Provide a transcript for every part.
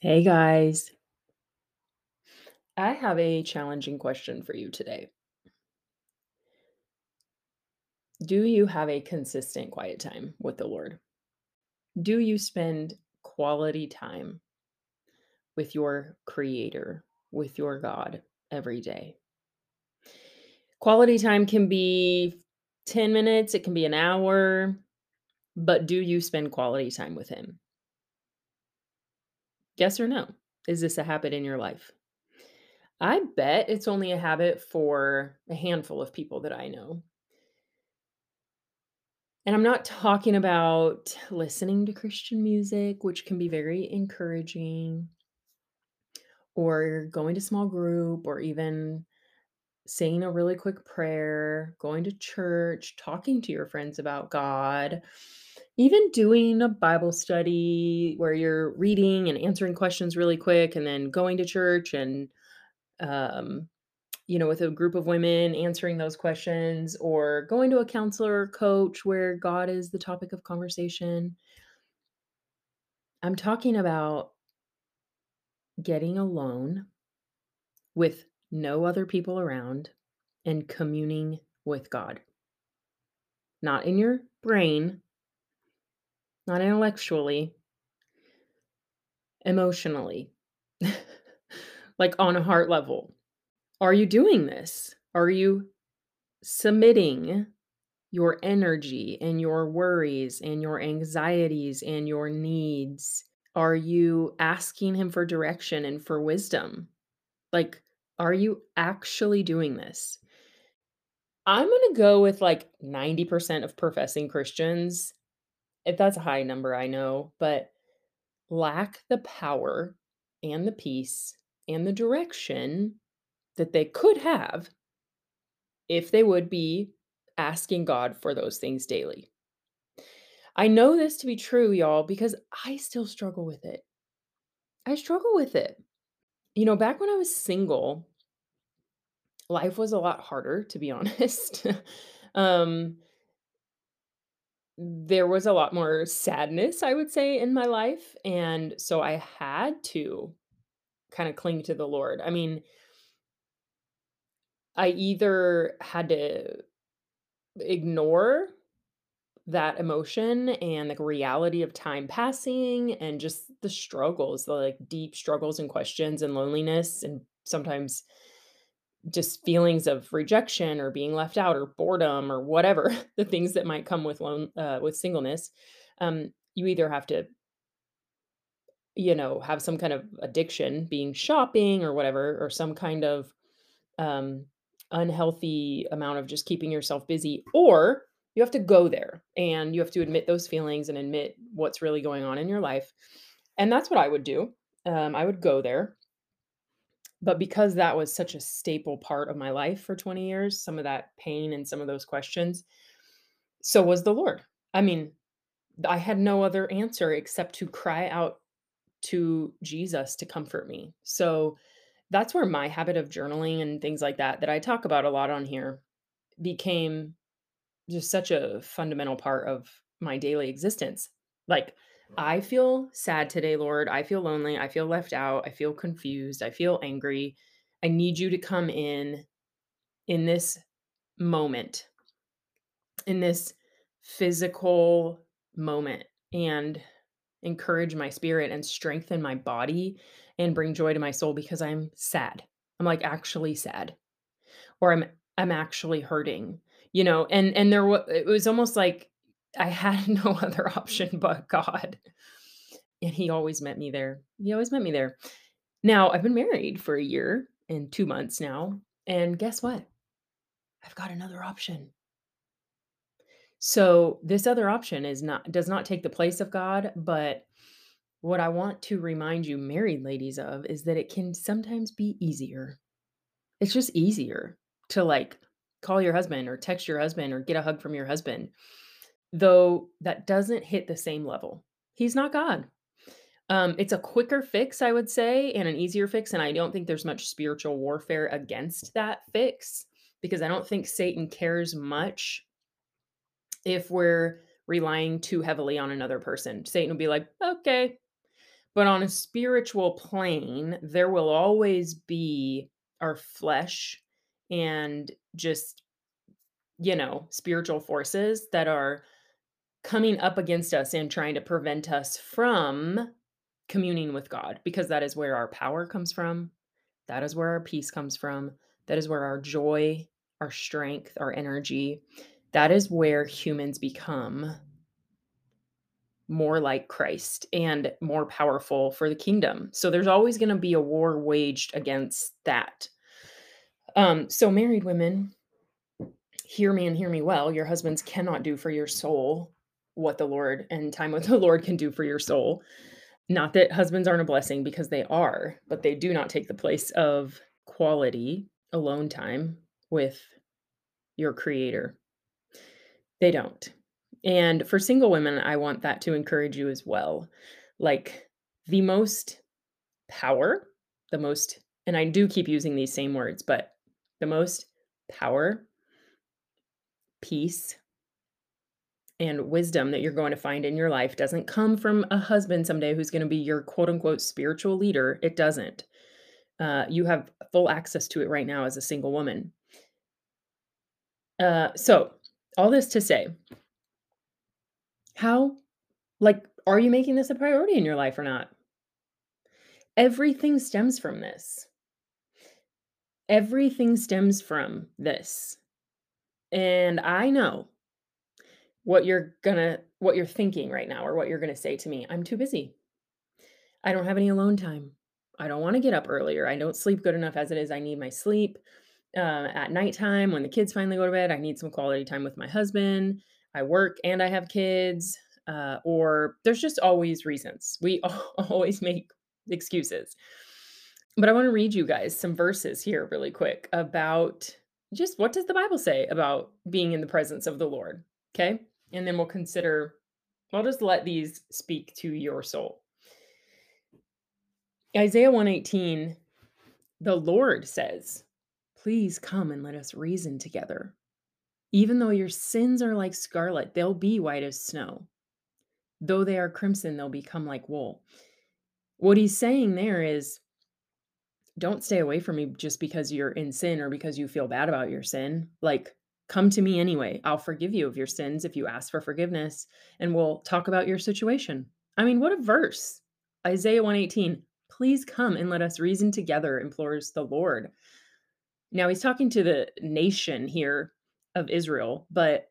Hey guys, I have a challenging question for you today. Do you have a consistent quiet time with the Lord? Do you spend quality time with your Creator, with your God every day? Quality time can be 10 minutes, it can be an hour, but do you spend quality time with Him? Yes or no? Is this a habit in your life? I bet it's only a habit for a handful of people that I know. And I'm not talking about listening to Christian music, which can be very encouraging, or going to small group, or even saying a really quick prayer, going to church, talking to your friends about God, even doing a Bible study where you're reading and answering questions really quick, and then going to church and um, you know, with a group of women answering those questions or going to a counselor or coach where God is the topic of conversation. I'm talking about getting alone with no other people around and communing with God. Not in your brain, not intellectually, emotionally, like on a heart level. Are you doing this? Are you submitting your energy and your worries and your anxieties and your needs? Are you asking him for direction and for wisdom? Like, are you actually doing this? I'm gonna go with like 90% of professing Christians. If that's a high number, I know, but lack the power and the peace and the direction that they could have if they would be asking God for those things daily. I know this to be true, y'all, because I still struggle with it. I struggle with it. You know, back when I was single, life was a lot harder, to be honest. um, there was a lot more sadness, I would say, in my life. And so I had to kind of cling to the Lord. I mean, I either had to ignore that emotion and the reality of time passing and just the struggles, the like deep struggles and questions and loneliness and sometimes just feelings of rejection or being left out or boredom or whatever the things that might come with lone uh, with singleness. Um, you either have to, you know, have some kind of addiction, being shopping or whatever, or some kind of um, unhealthy amount of just keeping yourself busy, or you have to go there and you have to admit those feelings and admit what's really going on in your life. And that's what I would do. Um, I would go there. But because that was such a staple part of my life for 20 years, some of that pain and some of those questions, so was the Lord. I mean, I had no other answer except to cry out to Jesus to comfort me. So that's where my habit of journaling and things like that, that I talk about a lot on here, became just such a fundamental part of my daily existence. Like, I feel sad today, Lord. I feel lonely. I feel left out. I feel confused. I feel angry. I need you to come in in this moment, in this physical moment, and encourage my spirit and strengthen my body and bring joy to my soul because I'm sad. I'm like actually sad or I'm I'm actually hurting, you know, and and there wa it was almost like I had no other option but God, and he always met me there. He always met me there. Now, I've been married for a year and 2 months now, and guess what? I've got another option. So, this other option is not does not take the place of God, but what I want to remind you married ladies of is that it can sometimes be easier. It's just easier to, like, call your husband or text your husband or get a hug from your husband, though that doesn't hit the same level. He's not God. Um, it's a quicker fix, I would say, and an easier fix, and I don't think there's much spiritual warfare against that fix because I don't think Satan cares much if we're relying too heavily on another person. Satan will be like, "Okay." But on a spiritual plane, there will always be our flesh and just, you know, spiritual forces that are coming up against us and trying to prevent us from communing with God because that is where our power comes from. That is where our peace comes from. That is where our joy, our strength, our energy, that is where humans become more like Christ and more powerful for the kingdom. So there's always going to be a war waged against that. Um so married women hear me and hear me well. Your husbands cannot do for your soul what the Lord and time with the Lord can do for your soul. Not that husbands aren't a blessing because they are, but they do not take the place of quality alone time with your creator. They don't. And for single women, I want that to encourage you as well. Like the most power, the most, and I do keep using these same words, but the most power, peace, and wisdom that you're going to find in your life doesn't come from a husband someday who's going to be your quote unquote spiritual leader. It doesn't. Uh, you have full access to it right now as a single woman. Uh, so, all this to say, how, like, are you making this a priority in your life or not? Everything stems from this. Everything stems from this. And I know what you're gonna what you're thinking right now or what you're gonna say to me. I'm too busy. I don't have any alone time. I don't want to get up earlier. I don't sleep good enough as it is. I need my sleep uh, at nighttime when the kids finally go to bed. I need some quality time with my husband. I work and I have kids. Uh, or there's just always reasons. We always make excuses. But I want to read you guys some verses here really quick about just what does the Bible say about being in the presence of the Lord? Okay? And then we'll consider I'll just let these speak to your soul. Isaiah 118, the Lord says, Please come and let us reason together. Even though your sins are like scarlet, they'll be white as snow. Though they are crimson, they'll become like wool. What he's saying there is don't stay away from me just because you're in sin or because you feel bad about your sin. Like, come to me anyway. I'll forgive you of your sins if you ask for forgiveness, and we'll talk about your situation. I mean, what a verse. Isaiah 118 Please come and let us reason together, implores the Lord. Now, he's talking to the nation here of Israel, but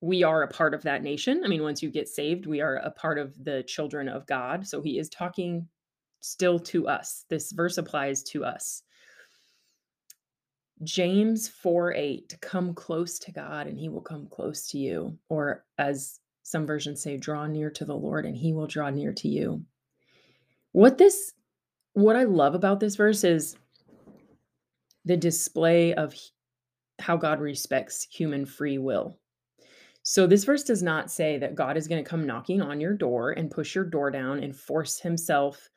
we are a part of that nation. I mean, once you get saved, we are a part of the children of God. So he is talking still to us. This verse applies to us. James 4 8, come close to God and he will come close to you. Or as some versions say, draw near to the Lord and he will draw near to you. What this, what I love about this verse is the display of how God respects human free will. So this verse does not say that God is going to come knocking on your door and push your door down and force himself,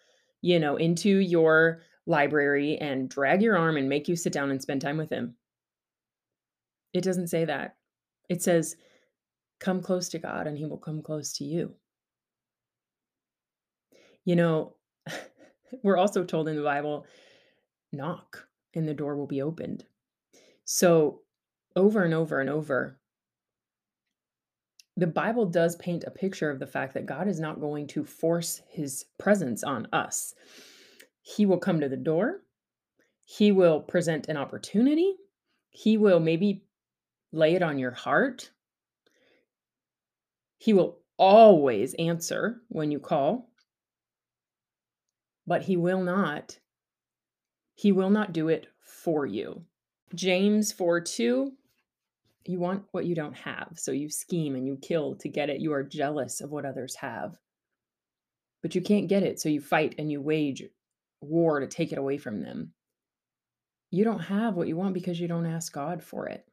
you know, into your library and drag your arm and make you sit down and spend time with him. It doesn't say that. It says, come close to God and he will come close to you. You know, we're also told in the Bible, knock and the door will be opened. So, over and over and over, the Bible does paint a picture of the fact that God is not going to force his presence on us. He will come to the door, he will present an opportunity, he will maybe lay it on your heart. He will always answer when you call, but he will not he will not do it for you. James 4 2 you want what you don't have. So you scheme and you kill to get it. You are jealous of what others have. But you can't get it. So you fight and you wage war to take it away from them. You don't have what you want because you don't ask God for it.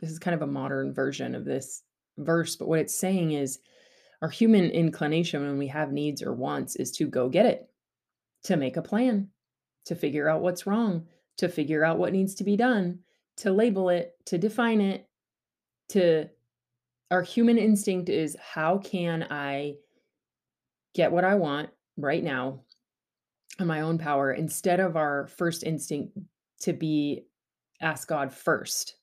This is kind of a modern version of this verse, but what it's saying is our human inclination when we have needs or wants is to go get it, to make a plan, to figure out what's wrong, to figure out what needs to be done, to label it, to define it, to our human instinct is how can I get what I want right now on my own power instead of our first instinct to be ask God first.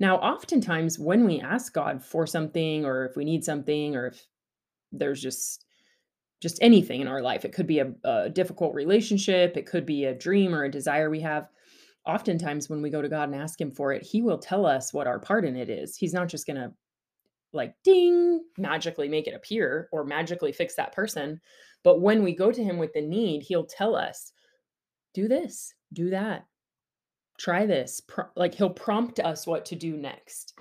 Now, oftentimes when we ask God for something or if we need something or if there's just just anything in our life, it could be a, a difficult relationship, it could be a dream or a desire we have. Oftentimes when we go to God and ask him for it, he will tell us what our part in it is. He's not just going to like ding magically make it appear or magically fix that person, but when we go to him with the need, he'll tell us, do this, do that, try this. Pro- like he'll prompt us what to do next.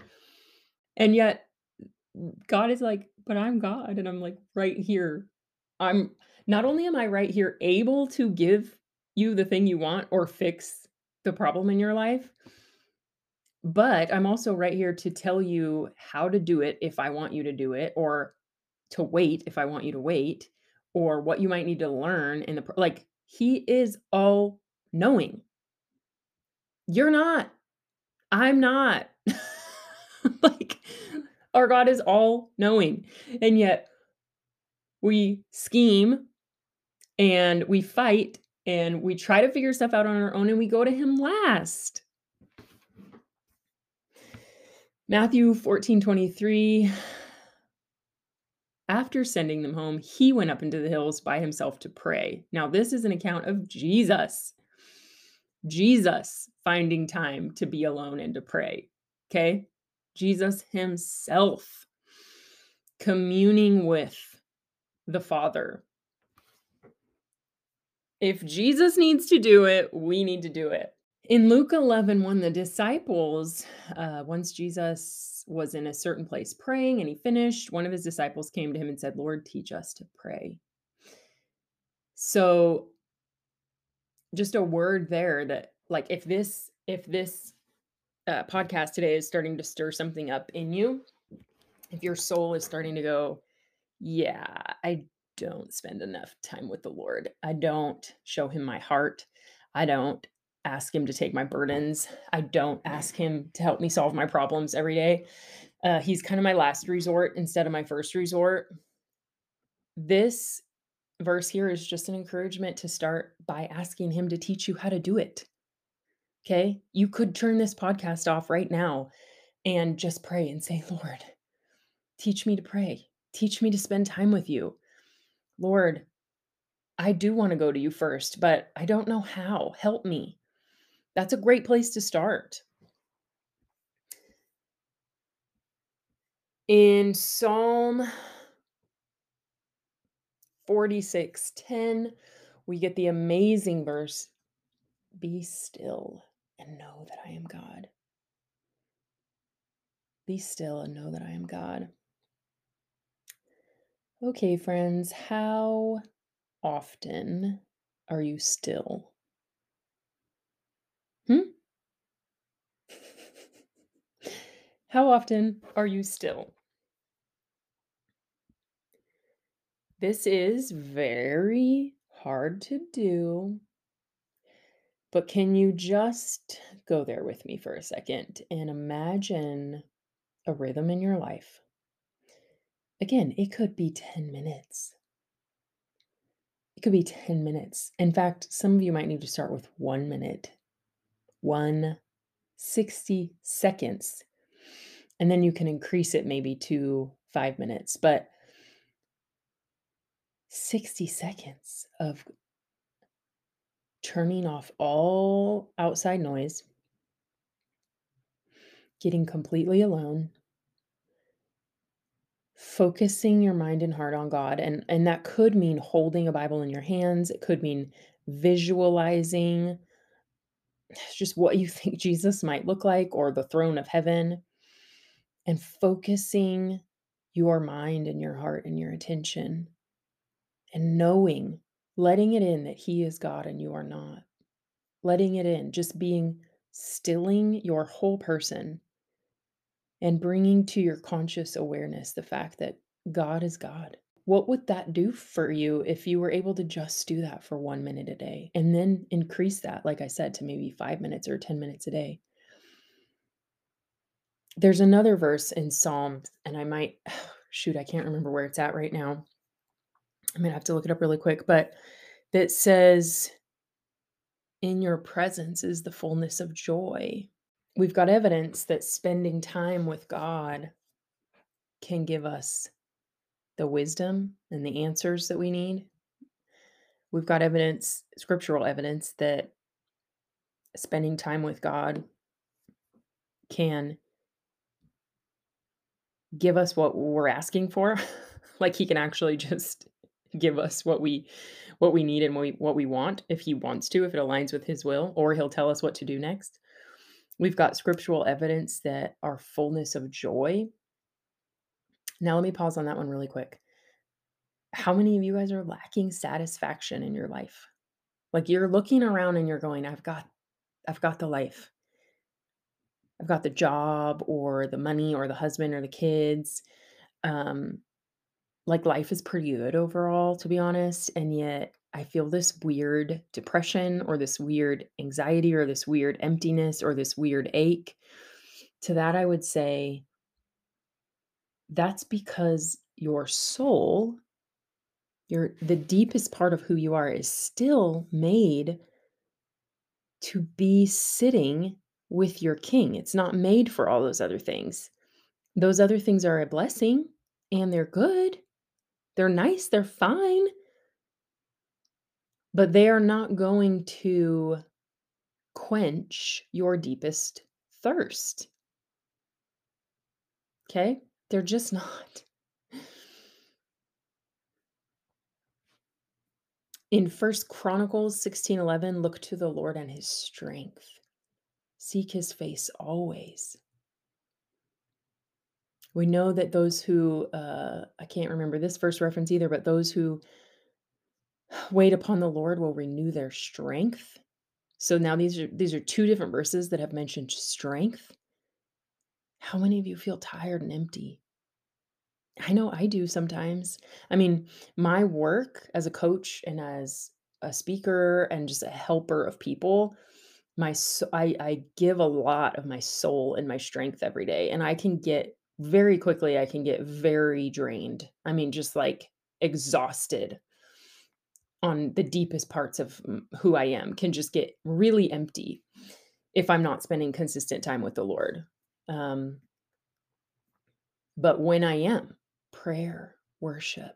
And yet, God is like, but I'm God and I'm like right here. I'm not only am I right here able to give you the thing you want or fix the problem in your life, but I'm also right here to tell you how to do it if I want you to do it or to wait if I want you to wait or what you might need to learn in the like he is all knowing. You're not. I'm not. like our God is all knowing. And yet we scheme and we fight and we try to figure stuff out on our own and we go to him last. Matthew 14 23. After sending them home, he went up into the hills by himself to pray. Now, this is an account of Jesus. Jesus finding time to be alone and to pray. Okay? Jesus himself communing with the Father. If Jesus needs to do it, we need to do it. In Luke 11, when the disciples, uh, once Jesus was in a certain place praying and he finished, one of his disciples came to him and said, Lord, teach us to pray. So, just a word there that, like, if this, if this uh, podcast today is starting to stir something up in you, if your soul is starting to go, yeah, I don't spend enough time with the Lord. I don't show him my heart. I don't ask him to take my burdens. I don't ask him to help me solve my problems every day. Uh, he's kind of my last resort instead of my first resort. This verse here is just an encouragement to start by asking him to teach you how to do it. Okay. You could turn this podcast off right now and just pray and say, Lord, teach me to pray. Teach me to spend time with you. Lord, I do want to go to you first, but I don't know how. Help me. That's a great place to start. In Psalm 46:10, we get the amazing verse, "Be still and know that I am God." Be still and know that I am God. Okay, friends, how often are you still? How often are you still? This is very hard to do, but can you just go there with me for a second and imagine a rhythm in your life? Again, it could be 10 minutes. It could be 10 minutes. In fact, some of you might need to start with one minute one 60 seconds. And then you can increase it maybe to five minutes. But 60 seconds of turning off all outside noise, getting completely alone, focusing your mind and heart on God. And, and that could mean holding a Bible in your hands, it could mean visualizing just what you think Jesus might look like or the throne of heaven, and focusing your mind and your heart and your attention and knowing, letting it in that He is God and you are not. Letting it in, just being stilling your whole person and bringing to your conscious awareness the fact that God is God what would that do for you if you were able to just do that for one minute a day and then increase that, like I said, to maybe five minutes or 10 minutes a day? There's another verse in Psalms, and I might, shoot, I can't remember where it's at right now. I'm gonna have to look it up really quick, but that says, "In your presence is the fullness of joy." We've got evidence that spending time with God can give us the wisdom and the answers that we need. We've got evidence, scriptural evidence, that spending time with God can give us what we're asking for. like he can actually just give us what we what we need and what we, what we want if he wants to, if it aligns with his will, or he'll tell us what to do next. We've got scriptural evidence that our fullness of joy. Now let me pause on that one really quick. How many of you guys are lacking satisfaction in your life? Like you're looking around and you're going, I've got I've got the life. I've got the job or the money or the husband or the kids. Um, like life is pretty good overall, to be honest. And yet I feel this weird depression or this weird anxiety or this weird emptiness or this weird ache. To that, I would say that's because your soul, your the deepest part of who you are is still made to be sitting with your king. It's not made for all those other things. Those other things are a blessing and they're good. They're nice, they're fine. But they are not going to quench your deepest thirst. Okay? They're just not. In First Chronicles 16:11, look to the Lord and his strength. Seek his face always. We know that those who uh I can't remember this first reference either, but those who wait upon the Lord will renew their strength. So now these are these are two different verses that have mentioned strength. How many of you feel tired and empty? I know I do sometimes. I mean, my work as a coach and as a speaker and just a helper of people, my so- I, I give a lot of my soul and my strength every day, and I can get very quickly, I can get very drained. I mean, just, like, exhausted on the deepest parts of who I am, can just get really empty if I'm not spending consistent time with the Lord. Um but when I am, prayer, worship,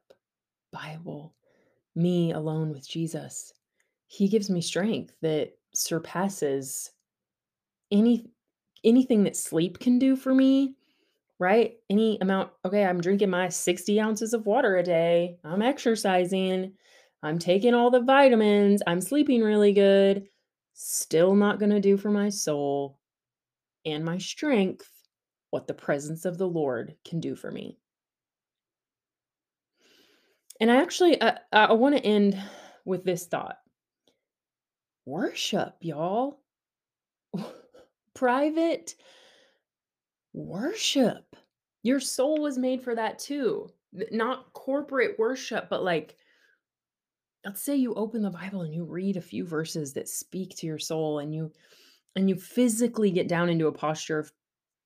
Bible, me alone with Jesus, he gives me strength that surpasses any anything that sleep can do for me, right? Any amount okay, I'm drinking my 60 ounces of water a day, I'm exercising, I'm taking all the vitamins, I'm sleeping really good, still not gonna do for my soul and my strength what the presence of the Lord can do for me. And I actually I I wanna end with this thought. Worship, y'all. Private worship. Your soul was made for that too. Not corporate worship, but, like let's say you open the Bible and you read a few verses that speak to your soul and you and you physically get down into a posture of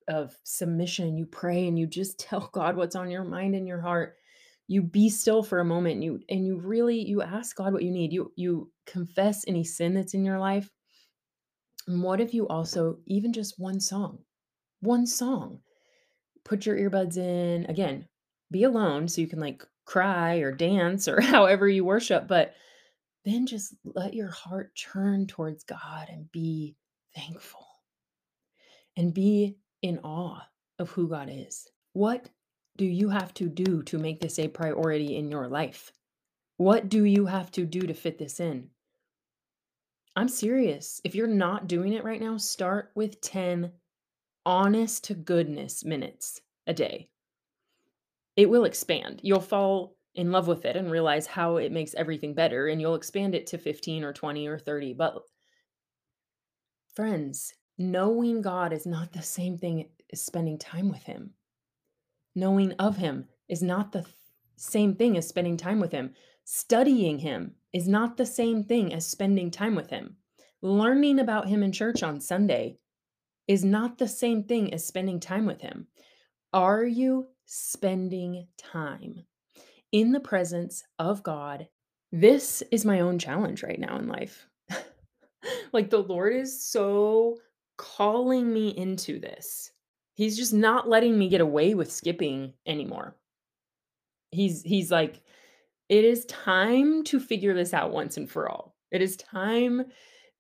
of submission, you pray and you just tell God what's on your mind and your heart. You be still for a moment and you and you really you ask God what you need. You you confess any sin that's in your life. And what if you also even just one song, one song, put your earbuds in, again, be alone so you can like cry or dance or however you worship, but then just let your heart turn towards God and be thankful and be in awe of who God is. What do you have to do to make this a priority in your life? What do you have to do to fit this in? I'm serious. If you're not doing it right now, start with 10 honest to goodness minutes a day. It will expand. You'll fall in love with it and realize how it makes everything better, and you'll expand it to 15 or 20 or 30. But friends, knowing God is not the same thing as spending time with Him. Knowing of Him is not the th- same thing as spending time with Him. Studying Him is not the same thing as spending time with Him. Learning about Him in church on Sunday is not the same thing as spending time with Him. Are you spending time? in the presence of God. This is my own challenge right now in life. like the Lord is so calling me into this. He's just not letting me get away with skipping anymore. He's he's like it is time to figure this out once and for all. It is time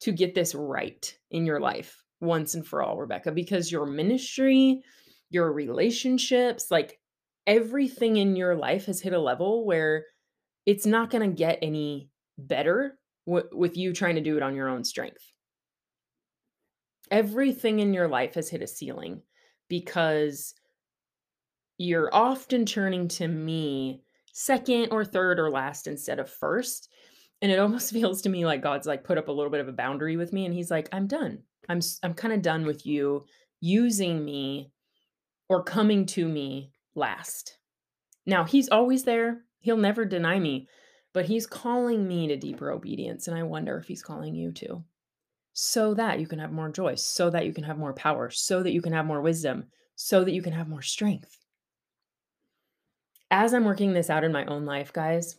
to get this right in your life once and for all, Rebecca, because your ministry, your relationships, like everything in your life has hit a level where it's not going to get any better w- with you trying to do it on your own strength. Everything in your life has hit a ceiling because you're often turning to me second or third or last instead of first. And it almost feels to me like God's like put up a little bit of a boundary with me and he's like, "I'm done. I'm I'm kind of done with you using me or coming to me last." Now, he's always there. He'll never deny me, but he's calling me to deeper obedience and I wonder if he's calling you too. So that you can have more joy, so that you can have more power, so that you can have more wisdom, so that you can have more strength. As I'm working this out in my own life, guys,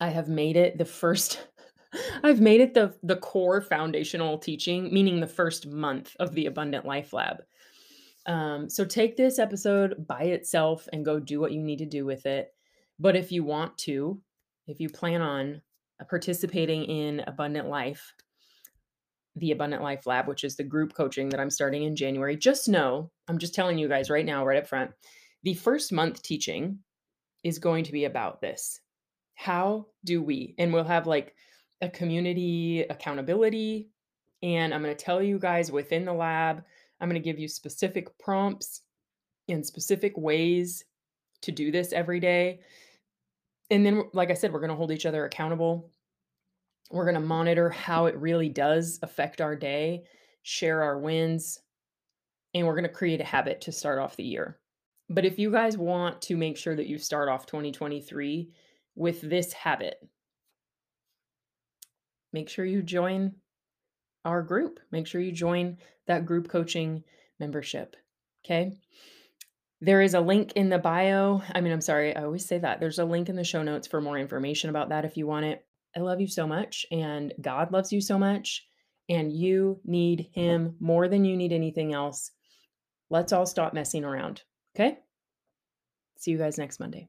I have made it the first I've made it the the core foundational teaching, meaning the first month of the Abundant Life Lab. Um, so take this episode by itself and go do what you need to do with it. But if you want to, if you plan on participating in Abundant Life, the Abundant Life Lab, which is the group coaching that I'm starting in January, just know, I'm just telling you guys right now, right up front, the first month teaching is going to be about this. How do we? And we'll have like a community accountability. And I'm going to tell you guys within the lab, I'm going to give you specific prompts and specific ways to do this every day. And then, like I said, we're going to hold each other accountable. We're going to monitor how it really does affect our day, share our wins, and we're going to create a habit to start off the year. But if you guys want to make sure that you start off 2023 with this habit, make sure you join our group. Make sure you join that group coaching membership. Okay. There is a link in the bio. I mean, I'm sorry, I always say that. There's a link in the show notes for more information about that if you want it. I love you so much, and God loves you so much, and you need Him more than you need anything else. Let's all stop messing around. Okay. See you guys next Monday.